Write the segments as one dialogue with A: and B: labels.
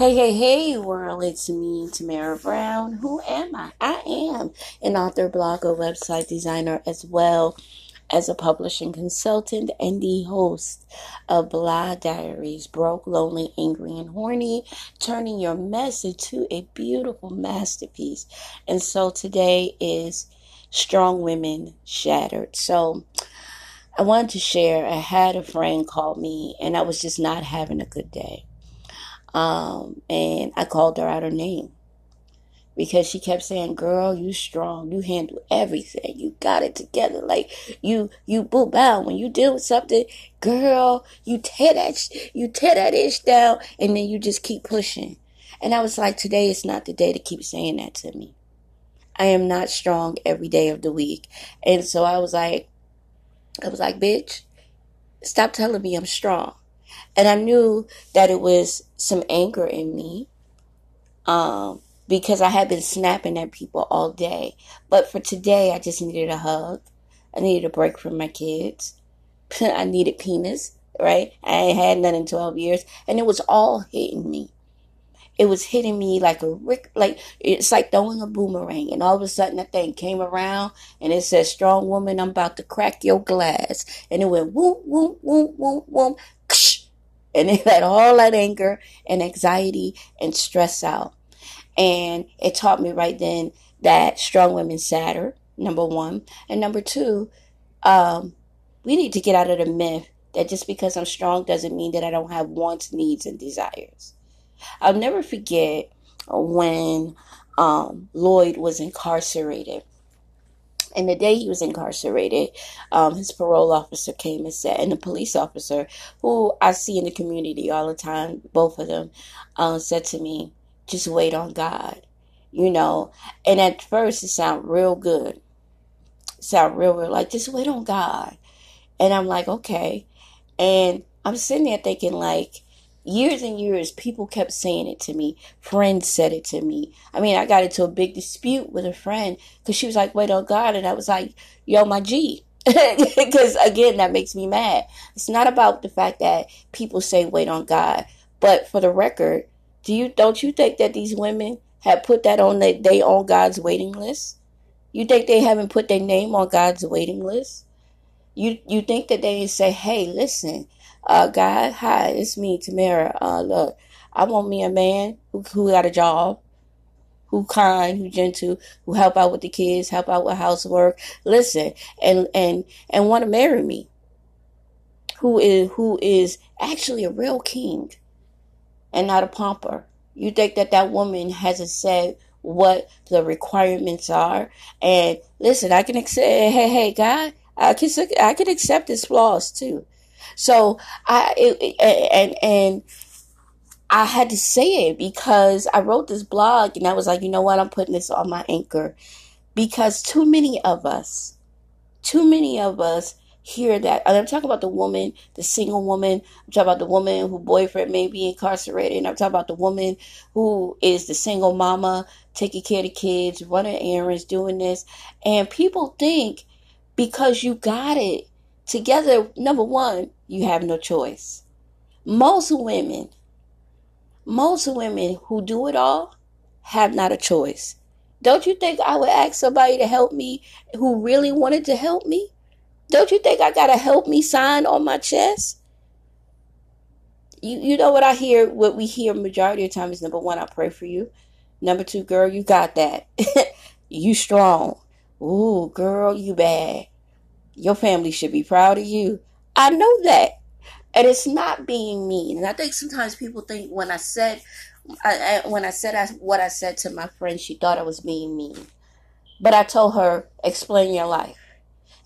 A: Hey, hey, hey, world, it's me, Tamara Brown. Who am I? I am an author, blogger, website designer, as well as a publishing consultant and the host of Blah Diaries Broke, Lonely, Angry, and Horny, turning your mess into a beautiful masterpiece. And so today is Strong Women Shattered. So I wanted to share, I had a friend call me, and I was just not having a good day um, and I called her out her name because she kept saying, "Girl, you strong. You handle everything. You got it together. Like you, you boo bow when you deal with something. Girl, you tear that, you tear that ish down, and then you just keep pushing." And I was like, "Today is not the day to keep saying that to me. I am not strong every day of the week." And so I was like, I was like, "Bitch, stop telling me I'm strong." And I knew that it was some anger in me um, because I had been snapping at people all day. But for today, I just needed a hug. I needed a break from my kids. I needed penis, right? I ain't had none in 12 years. And it was all hitting me. It was hitting me like a rick, like it's like throwing a boomerang. And all of a sudden, that thing came around and it said, Strong woman, I'm about to crack your glass. And it went whoop, whoop, whoop, whoop, whoop, and it let all that anger and anxiety and stress out. And it taught me right then that strong women sadder, number one. And number two, um, we need to get out of the myth that just because I'm strong doesn't mean that I don't have wants, needs, and desires. I'll never forget when um, Lloyd was incarcerated and the day he was incarcerated, um, his parole officer came and said, and the police officer, who I see in the community all the time, both of them, uh, said to me, just wait on God. You know, and at first it sounded real good. Sound real, real like, just wait on God. And I'm like, okay. And I'm sitting there thinking, like, years and years, people kept saying it to me. Friends said it to me. I mean, I got into a big dispute with a friend because she was like, wait on God. And I was like, yo, my G. Because again, that makes me mad. It's not about the fact that people say wait on God. But for the record, do you don't you think that these women have put that on they, they on God's waiting list? You think they haven't put their name on God's waiting list? You you think that they say, hey, listen, uh, God, hi, it's me, Tamara. Uh, look, I want me a man who, who got a job, who kind, who gentle, who help out with the kids, help out with housework. Listen, and and and want to marry me. Who is who is actually a real king, and not a pomper. You think that that woman hasn't said what the requirements are? And listen, I can accept. Hey, hey, God, I can I can accept his flaws too. So I it, and and I had to say it because I wrote this blog and I was like, you know what, I'm putting this on my anchor because too many of us, too many of us hear that. And I'm talking about the woman, the single woman. I'm talking about the woman who boyfriend may be incarcerated. And I'm talking about the woman who is the single mama, taking care of the kids, running errands, doing this. And people think because you got it together, number one, you have no choice. Most women, most women who do it all have not a choice. Don't you think I would ask somebody to help me who really wanted to help me? Don't you think I got to help me sign on my chest? You you know what I hear what we hear majority of the time is number one, I pray for you. Number two, girl, you got that. you strong. Ooh, girl, you bad. Your family should be proud of you. I know that. And it's not being mean. And I think sometimes people think when I said, I, I, when I said I, what I said to my friend, she thought I was being mean. But I told her, explain your life.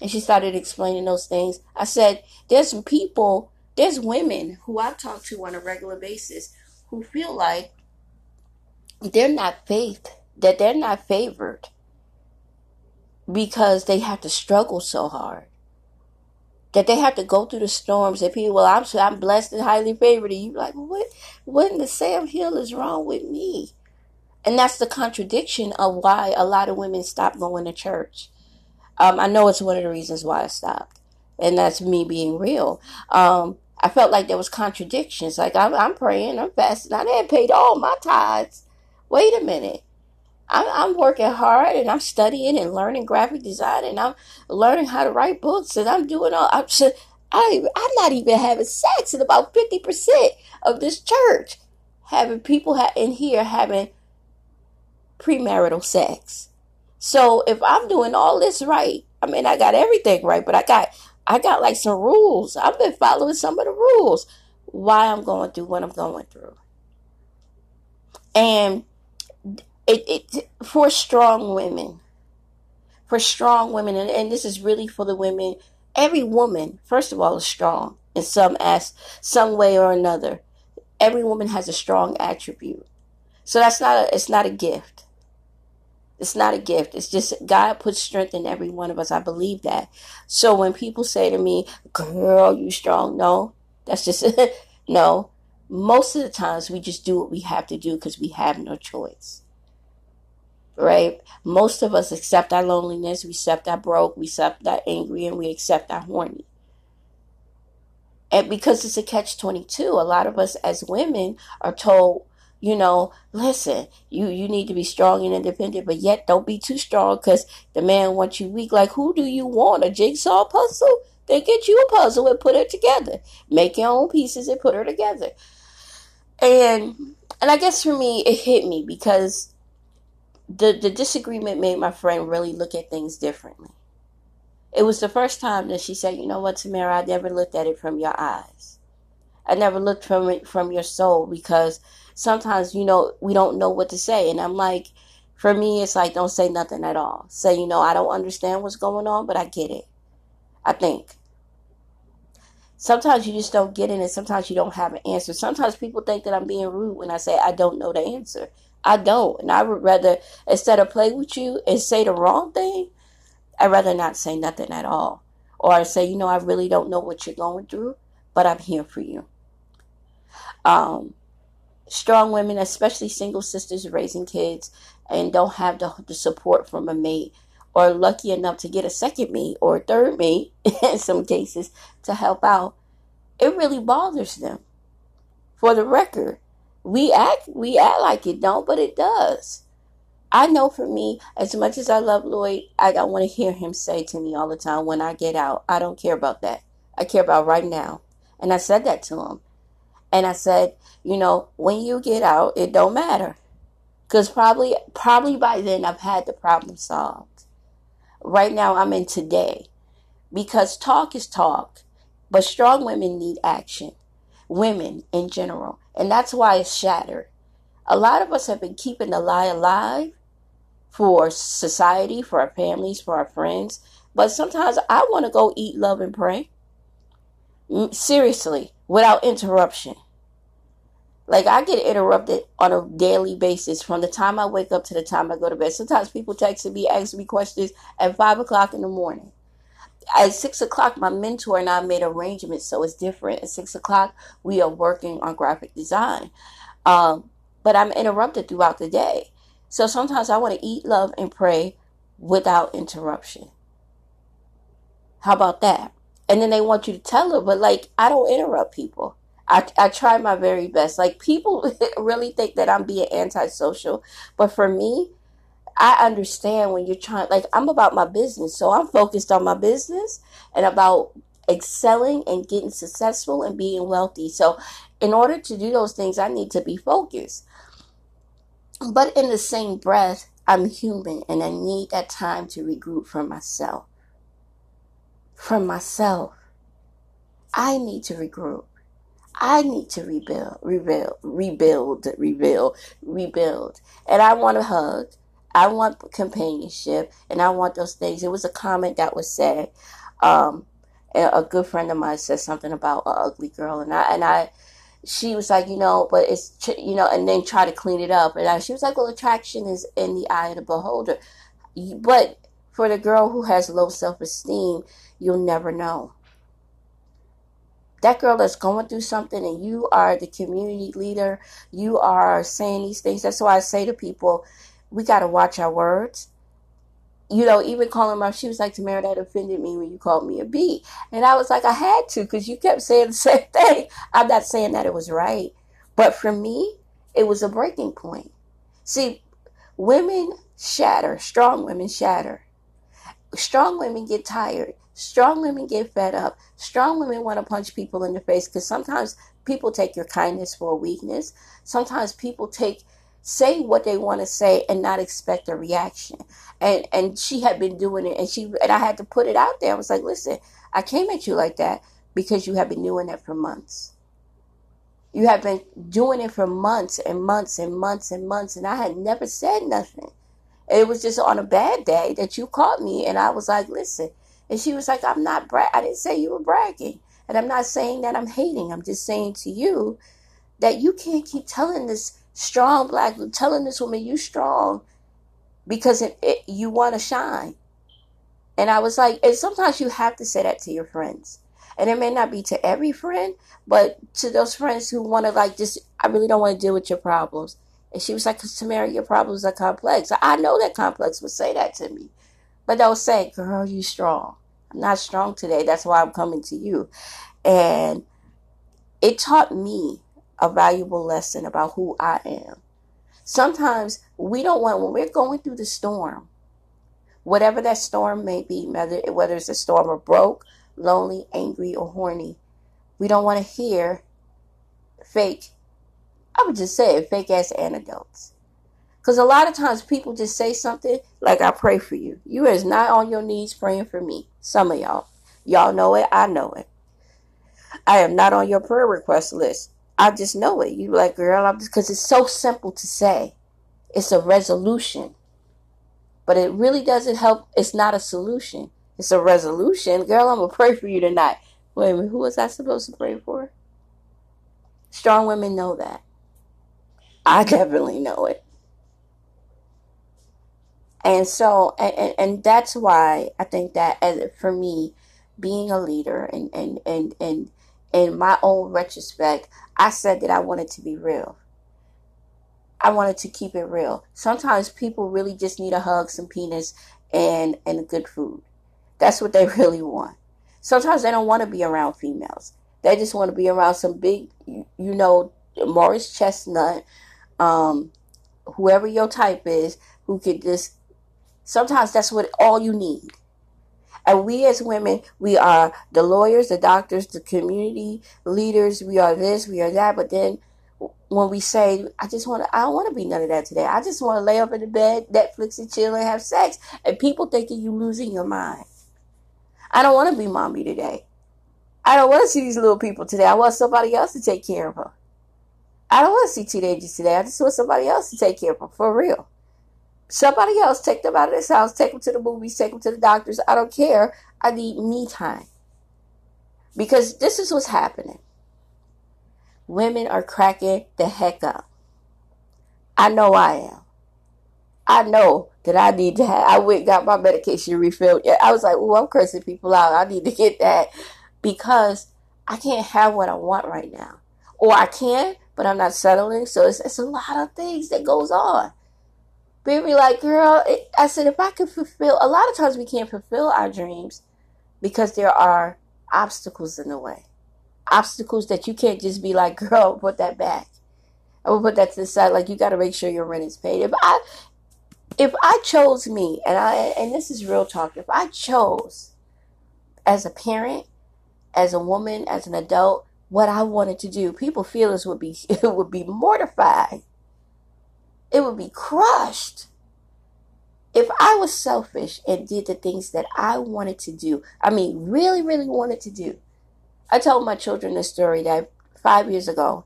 A: And she started explaining those things. I said, there's people, there's women who I talk to on a regular basis who feel like they're not faith, that they're not favored because they have to struggle so hard. That they have to go through the storms and people, well, I'm I'm blessed and highly favored. And you're like, what what in the Sam Hill is wrong with me? And that's the contradiction of why a lot of women stop going to church. Um, I know it's one of the reasons why I stopped. And that's me being real. Um, I felt like there was contradictions. Like I'm, I'm praying, I'm fasting, I didn't pay all my tithes. Wait a minute. I'm, I'm working hard and I'm studying and learning graphic design and I'm learning how to write books and I'm doing all. I'm, I, I'm not even having sex in about 50% of this church. Having people ha- in here having premarital sex. So if I'm doing all this right, I mean, I got everything right, but I got, I got like some rules. I've been following some of the rules. Why I'm going through what I'm going through. And it, it for strong women, for strong women, and, and this is really for the women. Every woman, first of all, is strong in some as some way or another. Every woman has a strong attribute, so that's not a, it's not a gift. It's not a gift. It's just God puts strength in every one of us. I believe that. So when people say to me, "Girl, you strong," no, that's just no. Most of the times we just do what we have to do because we have no choice right? Most of us accept our loneliness, we accept our broke, we accept our angry, and we accept our horny. And because it's a catch 22, a lot of us as women are told, you know, listen, you, you need to be strong and independent, but yet don't be too strong because the man wants you weak. Like, who do you want? A jigsaw puzzle? They get you a puzzle and put it together. Make your own pieces and put her together. And and I guess for me, it hit me because the the disagreement made my friend really look at things differently. It was the first time that she said, "You know what, Tamara? I never looked at it from your eyes. I never looked from it from your soul because sometimes you know we don't know what to say." And I'm like, for me, it's like don't say nothing at all. Say, you know, I don't understand what's going on, but I get it. I think. Sometimes you just don't get it, and sometimes you don't have an answer. Sometimes people think that I'm being rude when I say I don't know the answer. I don't. And I would rather, instead of play with you and say the wrong thing, I'd rather not say nothing at all. Or say, you know, I really don't know what you're going through, but I'm here for you. Um, strong women, especially single sisters raising kids and don't have the, the support from a mate or lucky enough to get a second mate or a third mate in some cases to help out, it really bothers them. For the record, we act we act like it don't, but it does. I know for me, as much as I love Lloyd, I don't want to hear him say to me all the time when I get out, I don't care about that. I care about right now. And I said that to him. And I said, you know, when you get out, it don't matter. Cause probably probably by then I've had the problem solved. Right now I'm in today. Because talk is talk, but strong women need action. Women in general. And that's why it's shattered. A lot of us have been keeping the lie alive for society, for our families, for our friends. But sometimes I want to go eat, love, and pray. Mm, seriously, without interruption. Like I get interrupted on a daily basis from the time I wake up to the time I go to bed. Sometimes people text me, asking me questions at five o'clock in the morning at six o'clock, my mentor and I made arrangements, so it's different. At six o'clock, we are working on graphic design, um, but I'm interrupted throughout the day. So sometimes I want to eat, love, and pray without interruption. How about that? And then they want you to tell her, but like I don't interrupt people. I, I try my very best. Like people really think that I'm being antisocial, but for me, I understand when you're trying, like, I'm about my business. So I'm focused on my business and about excelling and getting successful and being wealthy. So, in order to do those things, I need to be focused. But in the same breath, I'm human and I need that time to regroup from myself. From myself. I need to regroup. I need to rebuild, rebuild, rebuild, rebuild, rebuild. And I want a hug. I want companionship and I want those things. It was a comment that was said. Um, a good friend of mine said something about an ugly girl, and I and I, she was like, you know, but it's you know, and then try to clean it up, and I, she was like, well, attraction is in the eye of the beholder, but for the girl who has low self esteem, you'll never know. That girl that's going through something, and you are the community leader, you are saying these things. That's why I say to people, we got to watch our words. you know, even calling my, she was like, Tamara, that offended me when you called me a B. And I was like, I had to because you kept saying the same thing. I'm not saying that it was right. But for me, it was a breaking point. See, women shatter, strong women shatter. Strong women get tired. Strong women get fed up. Strong women want to punch people in the face because sometimes people take your kindness for a weakness. Sometimes people take say what they want to say and not expect a reaction. And and she had been doing it and she and I had to put it out there. I was like, "Listen, I came at you like that because you have been doing that for months. You have been doing it for months and months and months and months and I had never said nothing. It was just on a bad day that you caught me and I was like, "Listen." And she was like, "I'm not bra- I didn't say you were bragging." And I'm not saying that I'm hating. I'm just saying to you that you can't keep telling this strong black, telling this woman you strong because it, it, you want to shine. And I was like, and sometimes you have to say that to your friends. And it may not be to every friend, but to those friends who want to like just, I really don't want to deal with your problems. And she was like, because Tamara, your problems are complex. I know that complex would say that to me. But they'll say, girl, you strong. I'm not strong today. That's why I'm coming to you. And it taught me a valuable lesson about who I am. Sometimes we don't want, when we're going through the storm, whatever that storm may be, whether, whether it's a storm of broke, lonely, angry, or horny, we don't want to hear fake, I would just say fake ass anecdotes. Because a lot of times people just say something like, I pray for you. You is not on your knees praying for me. Some of y'all. Y'all know it. I know it. I am not on your prayer request list. I just know it. You like, girl, I'm just because it's so simple to say. It's a resolution. But it really doesn't help. It's not a solution. It's a resolution. Girl, I'm gonna pray for you tonight. Wait a minute, who was I supposed to pray for? Strong women know that. I definitely know it. And so, and, and that's why I think that as for me, being a leader and, and, and, and in my own retrospect, I said that I wanted to be real. I wanted to keep it real. Sometimes people really just need a hug, some penis, and and good food. That's what they really want. Sometimes they don't want to be around females. They just want to be around some big, you know, Morris Chestnut, um, whoever your type is, who could just. Sometimes that's what all you need. And we as women, we are the lawyers, the doctors, the community leaders. We are this, we are that. But then when we say, I just want to, I don't want to be none of that today. I just want to lay up in the bed, Netflix and chill and have sex. And people thinking you losing your mind. I don't want to be mommy today. I don't want to see these little people today. I want somebody else to take care of her. I don't want to see teenagers today. I just want somebody else to take care of them for real. Somebody else take them out of this house, take them to the movies, take them to the doctors. I don't care. I need me time. Because this is what's happening. Women are cracking the heck up. I know I am. I know that I need to have, I went got my medication refilled. I was like, oh, I'm cursing people out. I need to get that because I can't have what I want right now. Or I can, but I'm not settling. So it's, it's a lot of things that goes on. Baby, like, girl, it, I said, if I could fulfill, a lot of times we can't fulfill our dreams because there are obstacles in the way. Obstacles that you can't just be like, girl, put that back. I will put that to the side. Like, you got to make sure your rent is paid. If I, if I chose me, and I, and this is real talk, if I chose as a parent, as a woman, as an adult, what I wanted to do, people feel this would be, would be mortified it would be crushed. If I was selfish and did the things that I wanted to do, I mean, really, really wanted to do. I told my children this story that five years ago,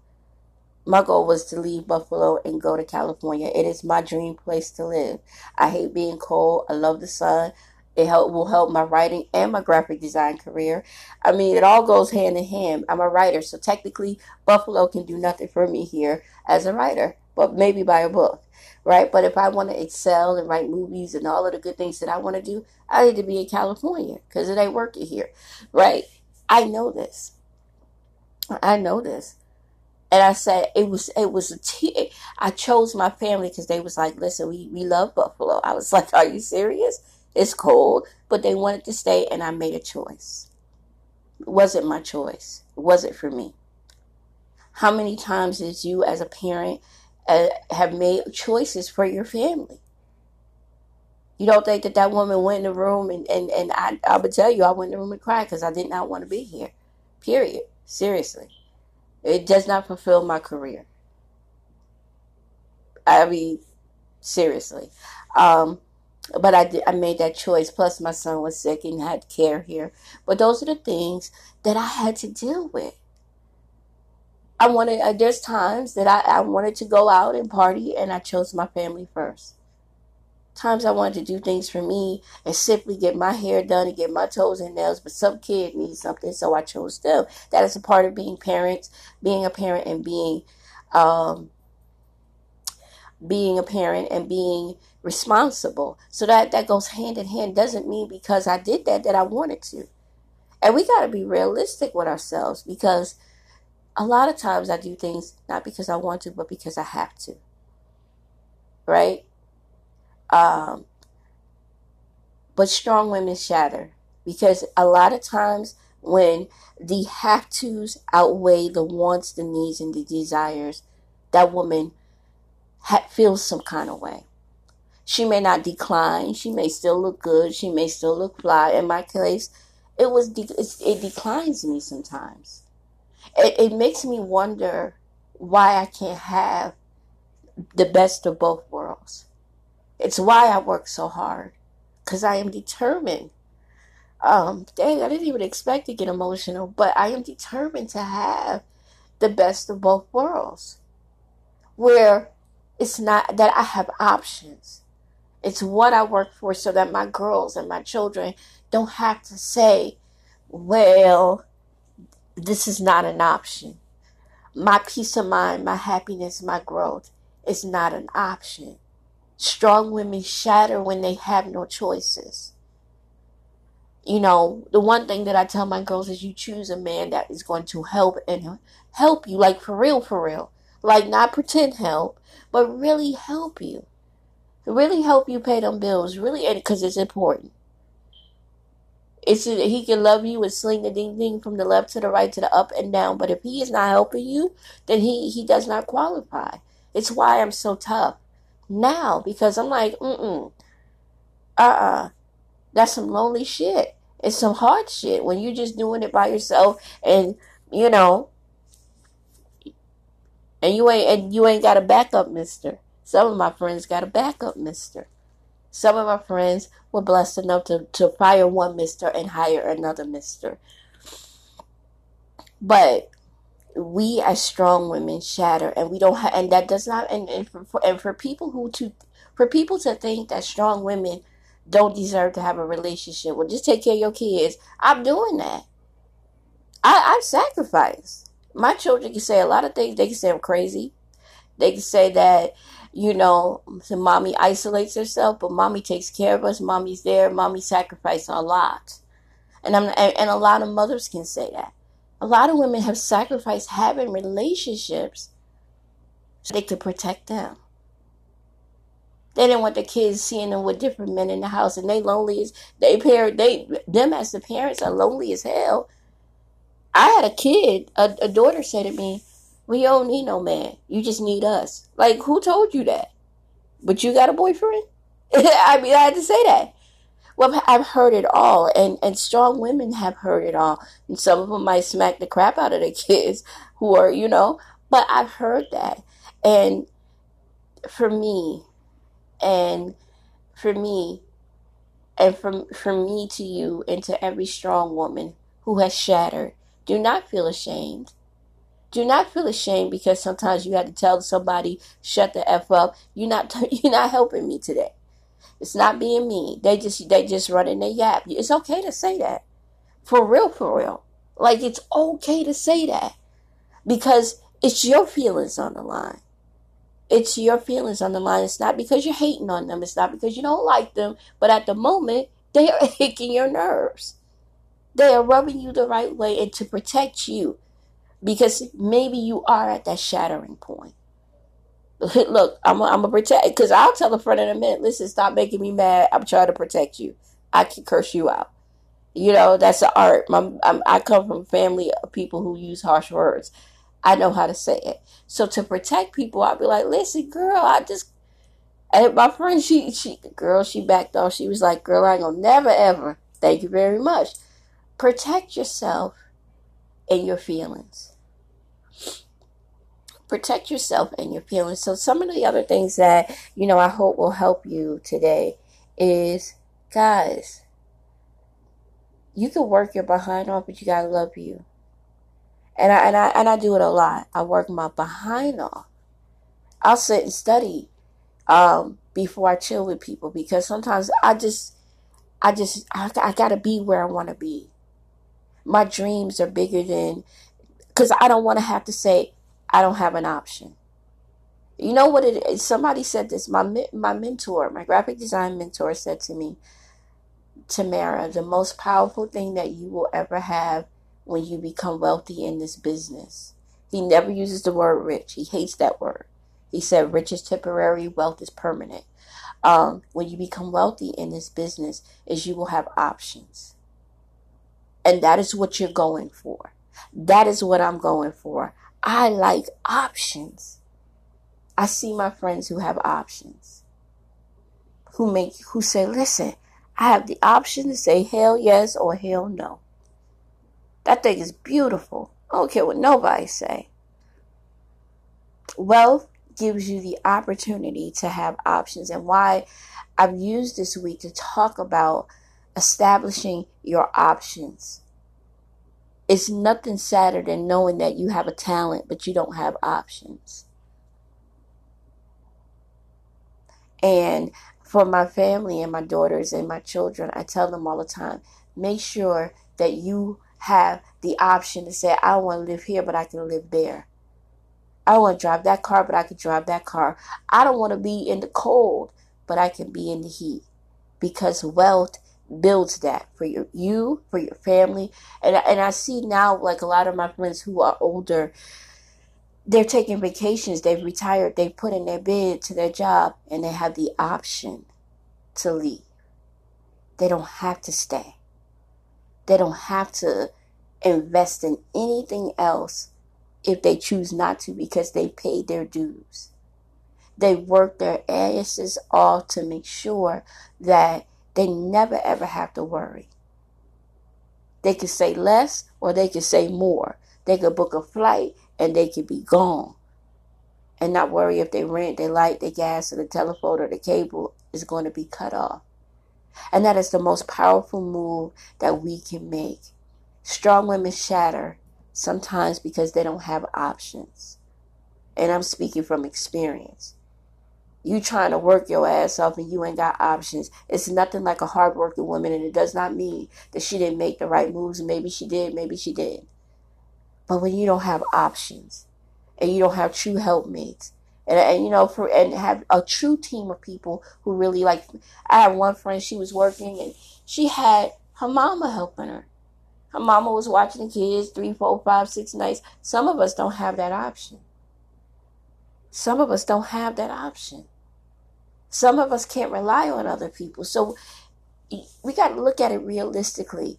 A: my goal was to leave Buffalo and go to California. It is my dream place to live. I hate being cold. I love the sun. It help, will help my writing and my graphic design career. I mean, it all goes hand in hand. I'm a writer, so technically, Buffalo can do nothing for me here as a writer but maybe buy a book, right? But if I want to excel and write movies and all of the good things that I want to do, I need to be in California because it ain't working here, right? I know this. I know this. And I said it was it was a t- I chose my family because they was like, listen, we we love Buffalo. I was like, are you serious? It's cold, but they wanted to stay, and I made a choice. It wasn't my choice. It wasn't for me. How many times did you, as a parent, uh, have made choices for your family? You don't think that that woman went in the room and, and, and I, I would tell you I went in the room and cried because I did not want to be here. Period. Seriously. It does not fulfill my career. I mean, seriously. Um, but I did, I made that choice. Plus, my son was sick and had care here. But those are the things that I had to deal with. I wanted. Uh, there's times that I, I wanted to go out and party, and I chose my family first. Times I wanted to do things for me and simply get my hair done and get my toes and nails, but some kid needs something, so I chose them. That is a part of being parents, being a parent, and being, um, being a parent and being responsible. So that that goes hand in hand. Doesn't mean because I did that that I wanted to. And we got to be realistic with ourselves because a lot of times I do things not because I want to, but because I have to. Right? Um, but strong women shatter because a lot of times when the have tos outweigh the wants, the needs, and the desires, that woman ha- feels some kind of way. She may not decline. She may still look good. She may still look fly. In my case, it was de- it declines me sometimes it, it makes me wonder why I can't have the best of both worlds. It's why I work so hard because I am determined. Um, dang, I didn't even expect to get emotional, but I am determined to have the best of both worlds. Where it's not that I have options. It's what I work for so that my girls and my children don't have to say, well, this is not an option. My peace of mind, my happiness, my growth is not an option. Strong women shatter when they have no choices. You know, the one thing that I tell my girls is you choose a man that is going to help and help you, like for real, for real. Like not pretend help, but really help you. Really help you pay them bills, really, because it's important. It's he can love you and sling the ding ding from the left to the right to the up and down. But if he is not helping you, then he he does not qualify. It's why I'm so tough now because I'm like, mm mm, uh uh, that's some lonely shit. It's some hard shit when you're just doing it by yourself and you know, and you ain't and you ain't got a backup, Mister. Some of my friends got a backup, Mister. Some of my friends were blessed enough to, to fire one mister and hire another mister. But we as strong women shatter and we don't have and that does not and, and for, and for people who to for people to think that strong women don't deserve to have a relationship well just take care of your kids. I'm doing that. I i sacrifice my children can say a lot of things. They can say i'm crazy. They can say that you know, so mommy isolates herself, but mommy takes care of us. Mommy's there. Mommy sacrificed a lot. And I'm and a lot of mothers can say that. A lot of women have sacrificed having relationships so they could protect them. They didn't want the kids seeing them with different men in the house, and they lonely as they parent they them as the parents are lonely as hell. I had a kid, a, a daughter said to me, we don't need no man. You just need us. Like, who told you that? But you got a boyfriend? I mean, I had to say that. Well, I've heard it all, and, and strong women have heard it all. And some of them might smack the crap out of their kids who are, you know, but I've heard that. And for me, and for me, and from, from me to you, and to every strong woman who has shattered, do not feel ashamed do not feel ashamed because sometimes you have to tell somebody shut the f up. You're not you're not helping me today. It's not being mean. they just they just running their yap. It's okay to say that. For real for real. Like it's okay to say that because it's your feelings on the line. It's your feelings on the line. It's not because you're hating on them. It's not because you don't like them. But at the moment they are hitting your nerves. They are rubbing you the right way and to protect you because maybe you are at that shattering point. Look, I'm to protect, because I'll tell a friend in a minute, listen, stop making me mad. I'm trying to protect you. I can curse you out. You know, that's the art. My, I come from family of people who use harsh words. I know how to say it. So to protect people, I'd be like, listen, girl, I just and my friend, she she girl, she backed off. She was like, "Girl, I ain't gonna never ever. Thank you very much. Protect yourself and your feelings. Protect yourself and your feelings. So some of the other things that you know I hope will help you today is, guys, you can work your behind off, but you gotta love you. And I and I and I do it a lot. I work my behind off. I'll sit and study um, before I chill with people because sometimes I just, I just, I, I gotta be where I want to be. My dreams are bigger than, because I don't want to have to say I don't have an option. You know what it is? Somebody said this. My my mentor, my graphic design mentor, said to me, Tamara, the most powerful thing that you will ever have when you become wealthy in this business. He never uses the word rich. He hates that word. He said, rich is temporary, wealth is permanent. Um, when you become wealthy in this business, is you will have options. And that is what you're going for. That is what I'm going for. I like options. I see my friends who have options. Who make who say, listen, I have the option to say hell yes or hell no. That thing is beautiful. I don't care what nobody say. Wealth gives you the opportunity to have options and why I've used this week to talk about establishing your options. It's nothing sadder than knowing that you have a talent but you don't have options. And for my family and my daughters and my children, I tell them all the time make sure that you have the option to say, I want to live here, but I can live there. I want to drive that car, but I can drive that car. I don't want to be in the cold, but I can be in the heat because wealth builds that for your, you, for your family. And, and I see now, like a lot of my friends who are older, they're taking vacations, they've retired, they've put in their bid to their job, and they have the option to leave. They don't have to stay. They don't have to invest in anything else if they choose not to because they paid their dues. They work their asses off to make sure that they never ever have to worry. They could say less or they could say more. They could book a flight and they could be gone and not worry if they rent, their light, their gas, or the telephone or the cable is going to be cut off. And that is the most powerful move that we can make. Strong women shatter sometimes because they don't have options. And I'm speaking from experience. You trying to work your ass off and you ain't got options. It's nothing like a hardworking woman, and it does not mean that she didn't make the right moves. Maybe she did, maybe she did. But when you don't have options and you don't have true helpmates, and, and you know, for and have a true team of people who really like. I had one friend, she was working and she had her mama helping her her mama was watching the kids three, four, five, six nights. Some of us don't have that option. Some of us don't have that option. Some of us can't rely on other people. So we got to look at it realistically.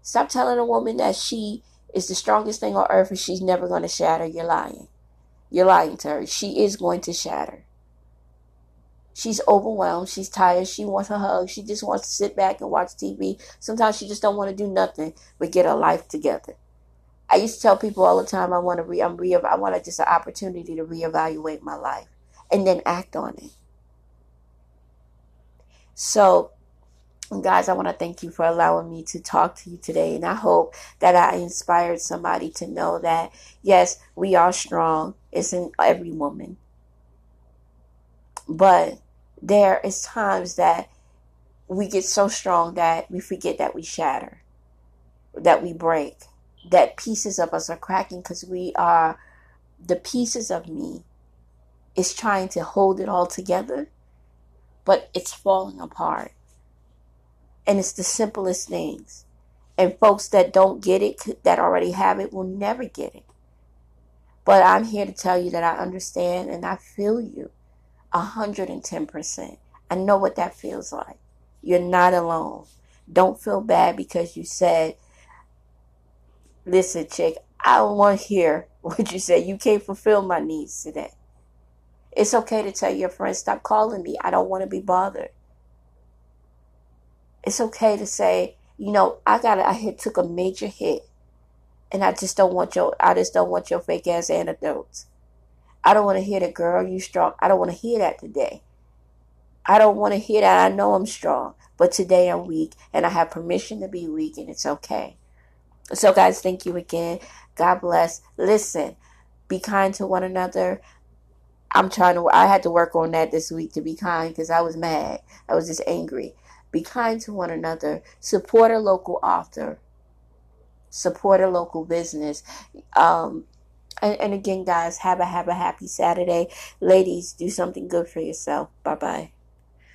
A: Stop telling a woman that she is the strongest thing on earth and she's never going to shatter. You're lying. You're lying to her. She is going to shatter. She's overwhelmed. She's tired. She wants a hug. She just wants to sit back and watch TV. Sometimes she just don't want to do nothing but get her life together. I used to tell people all the time I want to re I'm re I want just an opportunity to reevaluate my life and then act on it. So guys, I want to thank you for allowing me to talk to you today. And I hope that I inspired somebody to know that, yes, we are strong. It's in every woman. But there is times that we get so strong that we forget that we shatter, that we break, that pieces of us are cracking because we are the pieces of me is trying to hold it all together, but it's falling apart. And it's the simplest things. And folks that don't get it, that already have it, will never get it. But I'm here to tell you that I understand and I feel you 110%. I know what that feels like. You're not alone. Don't feel bad because you said, listen, chick, I don't want to hear what you said. You can't fulfill my needs today. It's okay to tell your friends, stop calling me. I don't want to be bothered. It's okay to say, you know, I got I hit took a major hit and I just don't want your I just don't want your fake ass anecdotes. I don't want to hear that girl, you strong. I don't want to hear that today. I don't want to hear that. I know I'm strong, but today I'm weak and I have permission to be weak and it's okay. So guys, thank you again. God bless. Listen, be kind to one another. I'm trying to I had to work on that this week to be kind because I was mad. I was just angry. Be kind to one another. Support a local author. Support a local business. Um, and, and again, guys, have a have a happy Saturday. Ladies, do something good for yourself. Bye bye.